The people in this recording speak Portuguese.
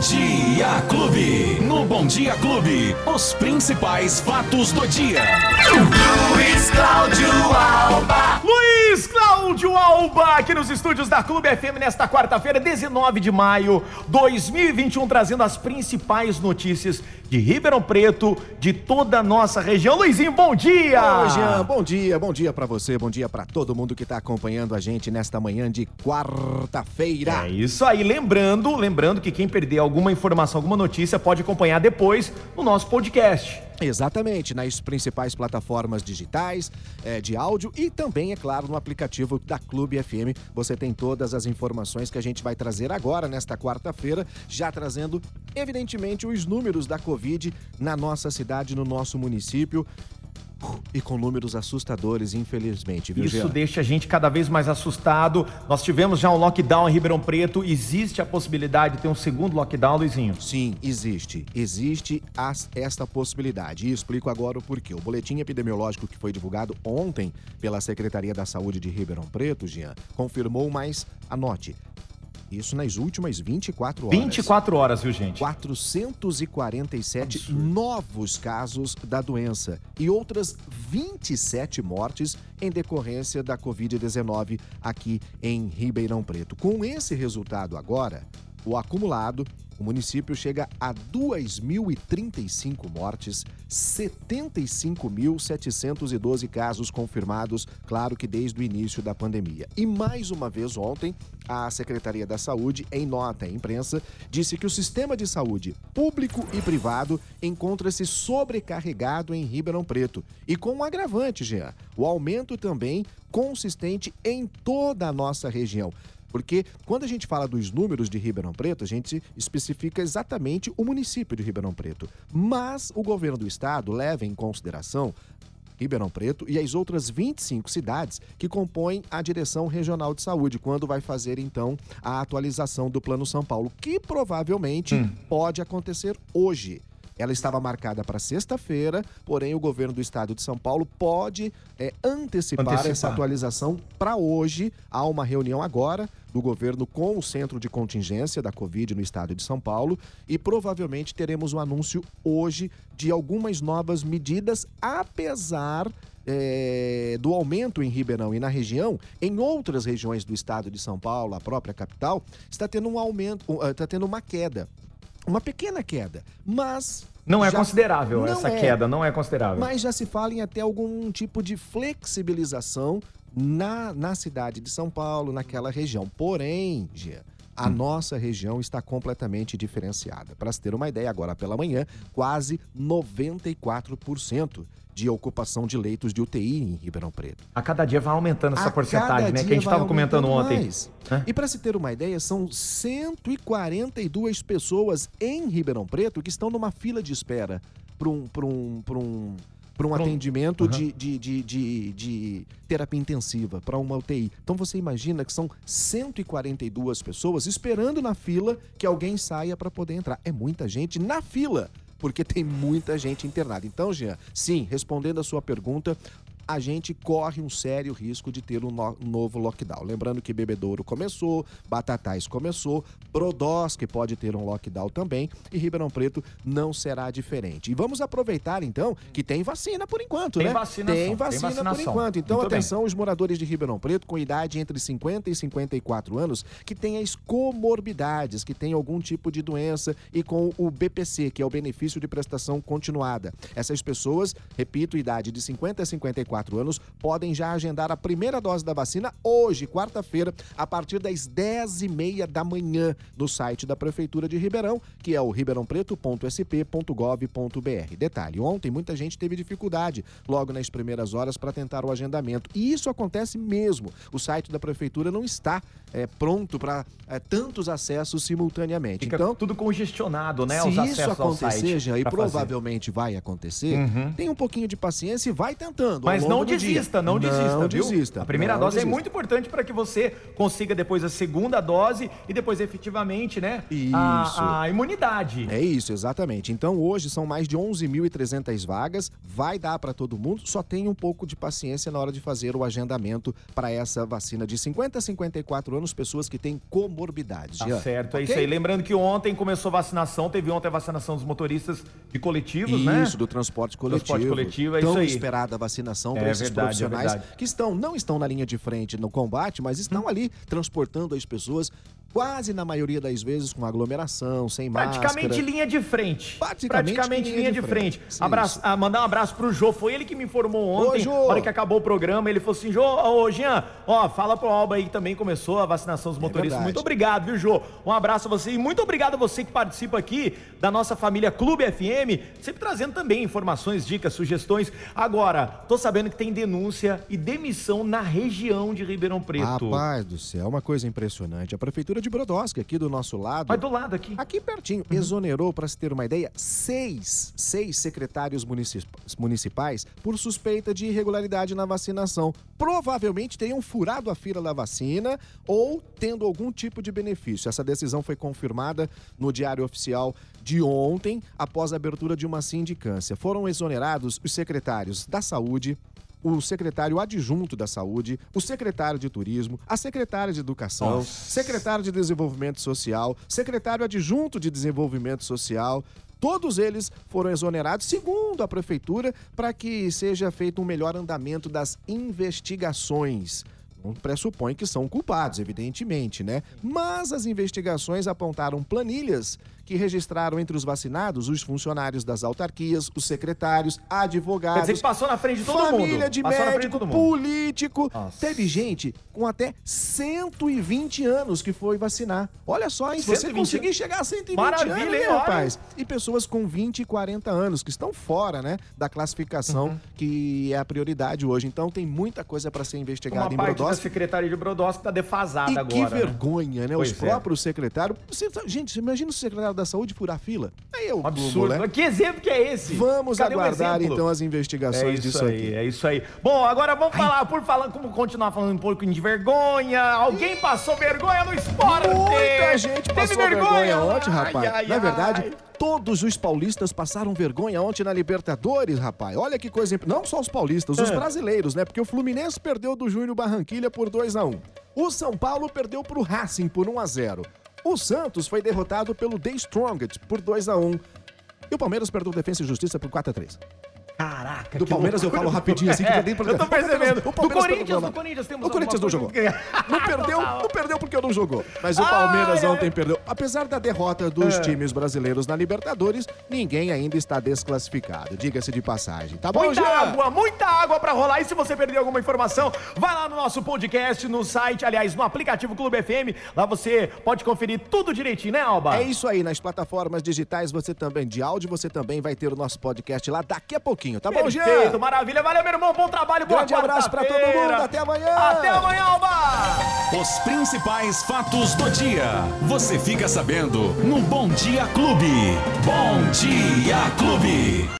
Dia Clube. No Bom Dia Clube, os principais fatos do dia. Luiz Cláudio Alba. Cláudio Alba, aqui nos estúdios da Clube FM nesta quarta-feira, 19 de maio 2021, trazendo as principais notícias de Ribeirão Preto, de toda a nossa região. Luizinho, bom dia! Oi, Jean, bom dia, bom dia pra você, bom dia pra todo mundo que tá acompanhando a gente nesta manhã de quarta-feira. É isso aí, lembrando, lembrando que quem perder alguma informação, alguma notícia, pode acompanhar depois no nosso podcast. Exatamente, nas principais plataformas digitais é, de áudio e também, é claro, no aplicativo da Clube FM. Você tem todas as informações que a gente vai trazer agora, nesta quarta-feira, já trazendo, evidentemente, os números da Covid na nossa cidade, no nosso município. E com números assustadores, infelizmente, viu, Isso Jean? deixa a gente cada vez mais assustado. Nós tivemos já um lockdown em Ribeirão Preto. Existe a possibilidade de ter um segundo lockdown, Luizinho? Sim, existe. Existe as- esta possibilidade. E explico agora o porquê. O boletim epidemiológico que foi divulgado ontem pela Secretaria da Saúde de Ribeirão Preto, Jean, confirmou mais, anote, isso nas últimas 24 horas. 24 horas, viu, gente? 447 Absurdo. novos casos da doença e outras 27 mortes em decorrência da Covid-19 aqui em Ribeirão Preto. Com esse resultado agora, o acumulado, o município chega a 2.035 mortes, 75.712 casos confirmados, claro que desde o início da pandemia. E mais uma vez ontem, a Secretaria da Saúde, em nota à imprensa, disse que o sistema de saúde público e privado encontra-se sobrecarregado em Ribeirão Preto. E com um agravante, Jean, o aumento também consistente em toda a nossa região. Porque quando a gente fala dos números de Ribeirão Preto, a gente especifica exatamente o município de Ribeirão Preto. Mas o governo do estado leva em consideração Ribeirão Preto e as outras 25 cidades que compõem a Direção Regional de Saúde, quando vai fazer então a atualização do Plano São Paulo, que provavelmente pode acontecer hoje. Ela estava marcada para sexta-feira, porém o governo do estado de São Paulo pode é, antecipar, Antecipar. essa atualização para hoje. Há uma reunião agora do governo com o centro de contingência da Covid no estado de São Paulo e provavelmente teremos um anúncio hoje de algumas novas medidas, apesar é, do aumento em Ribeirão e na região, em outras regiões do estado de São Paulo, a própria capital, está tendo um aumento, está tendo uma queda. Uma pequena queda, mas. Não é já- considerável Não essa é. queda, não é considerável. Mas já se fala em até algum tipo de flexibilização na, na cidade de São Paulo, naquela região. Porém, Gia, a nossa região está completamente diferenciada. Para se ter uma ideia, agora pela manhã, quase 94% de ocupação de leitos de UTI em Ribeirão Preto. A cada dia vai aumentando essa A porcentagem, né? Que a gente estava comentando ontem. né? E para se ter uma ideia, são 142 pessoas em Ribeirão Preto que estão numa fila de espera para um, pra um, pra um, pra um atendimento Aham. de, de, de, de, de terapia intensiva, para uma UTI. Então você imagina que são 142 pessoas esperando na fila que alguém saia para poder entrar. É muita gente na fila. Porque tem muita gente internada. Então, Jean, sim, respondendo a sua pergunta, a gente corre um sério risco de ter um, no- novo lockdown. Lembrando que Bebedouro começou, Batatais começou, Brodowski pode ter um lockdown também e Ribeirão Preto não será diferente. E vamos aproveitar então que tem vacina por enquanto, Tem né? vacinação, Tem tem vacina por enquanto. Então Muito bem. atenção os moradores de Ribeirão Preto com idade entre 50 e 54 anos que têm as comorbidades, que têm algum tipo de doença e com o BPC, que é o benefício de prestação continuada. Essas pessoas, repito, idade de 50 a 54 anos, podem já agendar a primeira dose da vacina hoje, quarta-feira, a partir das 10h30 da manhã, no site da Prefeitura de Ribeirão, que é o ribeirãopreto.sp.gov.br. Detalhe, ontem muita gente teve dificuldade logo nas primeiras horas para tentar o agendamento. E isso acontece mesmo. O site da Prefeitura não está é, pronto para tantos acessos simultaneamente. Fica então, tudo congestionado, né? se isso acontecer, já, e pra fazer. provavelmente vai acontecer, Uhum. tem um pouquinho de paciência e vai tentando. Mas Mas não desista, não desista, não viu? desista. A primeira dose desista. é muito importante para que você consiga depois a segunda dose e depois efetivamente, né, Isso. A, a imunidade. É isso, exatamente. Então hoje são mais de 11.300 vagas, vai dar para todo mundo, só tenha um pouco de paciência na hora de fazer o agendamento para essa vacina de 50 a 54 anos, pessoas que têm comorbidades. Tá Jean. certo, é Ok? isso aí. Lembrando que ontem começou a vacinação, teve ontem a vacinação dos motoristas de coletivos, né? Isso, do transporte coletivo. Transporte coletivo, é Tão isso aí. esperada a vacinação É para esses verdade, é profissionais verdade. que estão, não estão na linha de frente no combate, mas estão ali transportando as pessoas, quase na maioria das vezes com aglomeração, sem Praticamente máscara. linha de frente. Praticamente linha de frente. Abraço, ah, mandar um abraço pro Jô. Foi ele que me informou ontem. Na hora que acabou o programa, ele falou assim: Jô, ô Jean, ó, fala pro Alba aí que também começou a vacinação dos motoristas. verdade. muito obrigado, viu, Jô? Um abraço a você e muito obrigado a você que participa aqui da nossa família Clube FM, sempre trazendo também informações, dicas, sugestões. Agora, tô sabendo que tem denúncia e demissão na região de Ribeirão Preto. Rapaz do céu, uma coisa impressionante. A prefeitura de Brodowski, aqui do nosso lado, Vai do lado aqui. Aqui pertinho, exonerou, para se ter uma ideia, seis, seis secretários munici- municipais por suspeita de irregularidade na vacinação. Provavelmente teriam furado a fila da vacina ou tendo algum tipo de benefício. Essa decisão foi confirmada no Diário Oficial de ontem, após a abertura de uma sindicância. Foram exonerados os secretários da Saúde, o secretário adjunto da Saúde, o secretário de Turismo, a secretária de Educação, Nossa. secretário de Desenvolvimento Social, secretário adjunto de Desenvolvimento Social. Todos eles foram exonerados, segundo a prefeitura, para que seja feito um melhor andamento das investigações. Não pressupõe que são culpados, evidentemente, né? Mas as investigações apontaram planilhas que registraram entre os vacinados os funcionários das autarquias, os secretários, advogados. Quer dizer passou na frente de todo mundo. Família de Passou de médico, mundo. político. Nossa. Teve gente com até 120 anos que foi vacinar. Olha só, hein? Você 120 conseguir chegar a 120 Maravilha, anos, hein? rapaz? E pessoas com 20 e 40 anos que estão fora, né, da classificação Uhum. que é a prioridade hoje. Então tem muita coisa para ser investigada Uma em parte Brodowski. secretaria de Brodowski tá defasada E agora. que né? vergonha, né? Os Pois é. próprios secretários. Você- gente, você imagina o secretário da saúde furar fila? Aí é Um absurdo. né? Que exemplo que é esse? Vamos Cadê aguardar então as É investigações isso disso aí, aqui. é isso aí. Bom, agora vamos falar, por falar, como continuar falando um pouquinho de vergonha. Alguém passou vergonha no esporte? Muita gente Teve passou vergonha, ontem, Ai, rapaz. ai, Na verdade, ai. Todos os paulistas passaram vergonha ontem na Libertadores, rapaz. Olha que coisa. imp- Não só os paulistas, os É. brasileiros, né? Porque o Fluminense perdeu do Júnior Barranquilha por 2 a 1 O São Paulo perdeu pro Racing por 1 a 0 O Santos foi derrotado pelo The Strongest por 2 a 1 E o Palmeiras perdeu Defensa e Justiça por 4 a 3 Caraca, Do Palmeiras eu loucura. falo rapidinho assim que É, já dei pra Eu tô percebendo. O Do Palmeiras Corinthians, perdeu, do Corinthians temos O Corinthians não jogou. Não perdeu, não perdeu porque não jogou. Mas o Palmeiras Ai, ontem perdeu. Apesar da derrota dos É. times brasileiros na Libertadores, ninguém ainda está desclassificado. Diga-se de passagem. Tá bom, Muita Jean? água, muita água pra rolar. E se você perdeu alguma informação, vai lá no nosso podcast, no site, aliás, no aplicativo Clube FM. Lá você pode conferir tudo direitinho, né, Alba? É isso aí, nas plataformas digitais você também, de áudio, você também vai ter o nosso podcast lá daqui a pouquinho, tá bom, Jean? Perfeito, maravilha. Valeu, meu irmão. Bom trabalho, boa Grande abraço pra todo mundo, até amanhã. Até amanhã, Alba. Os principais fatos do dia. Você fica sabendo no Bom Dia Clube. Bom Dia Clube.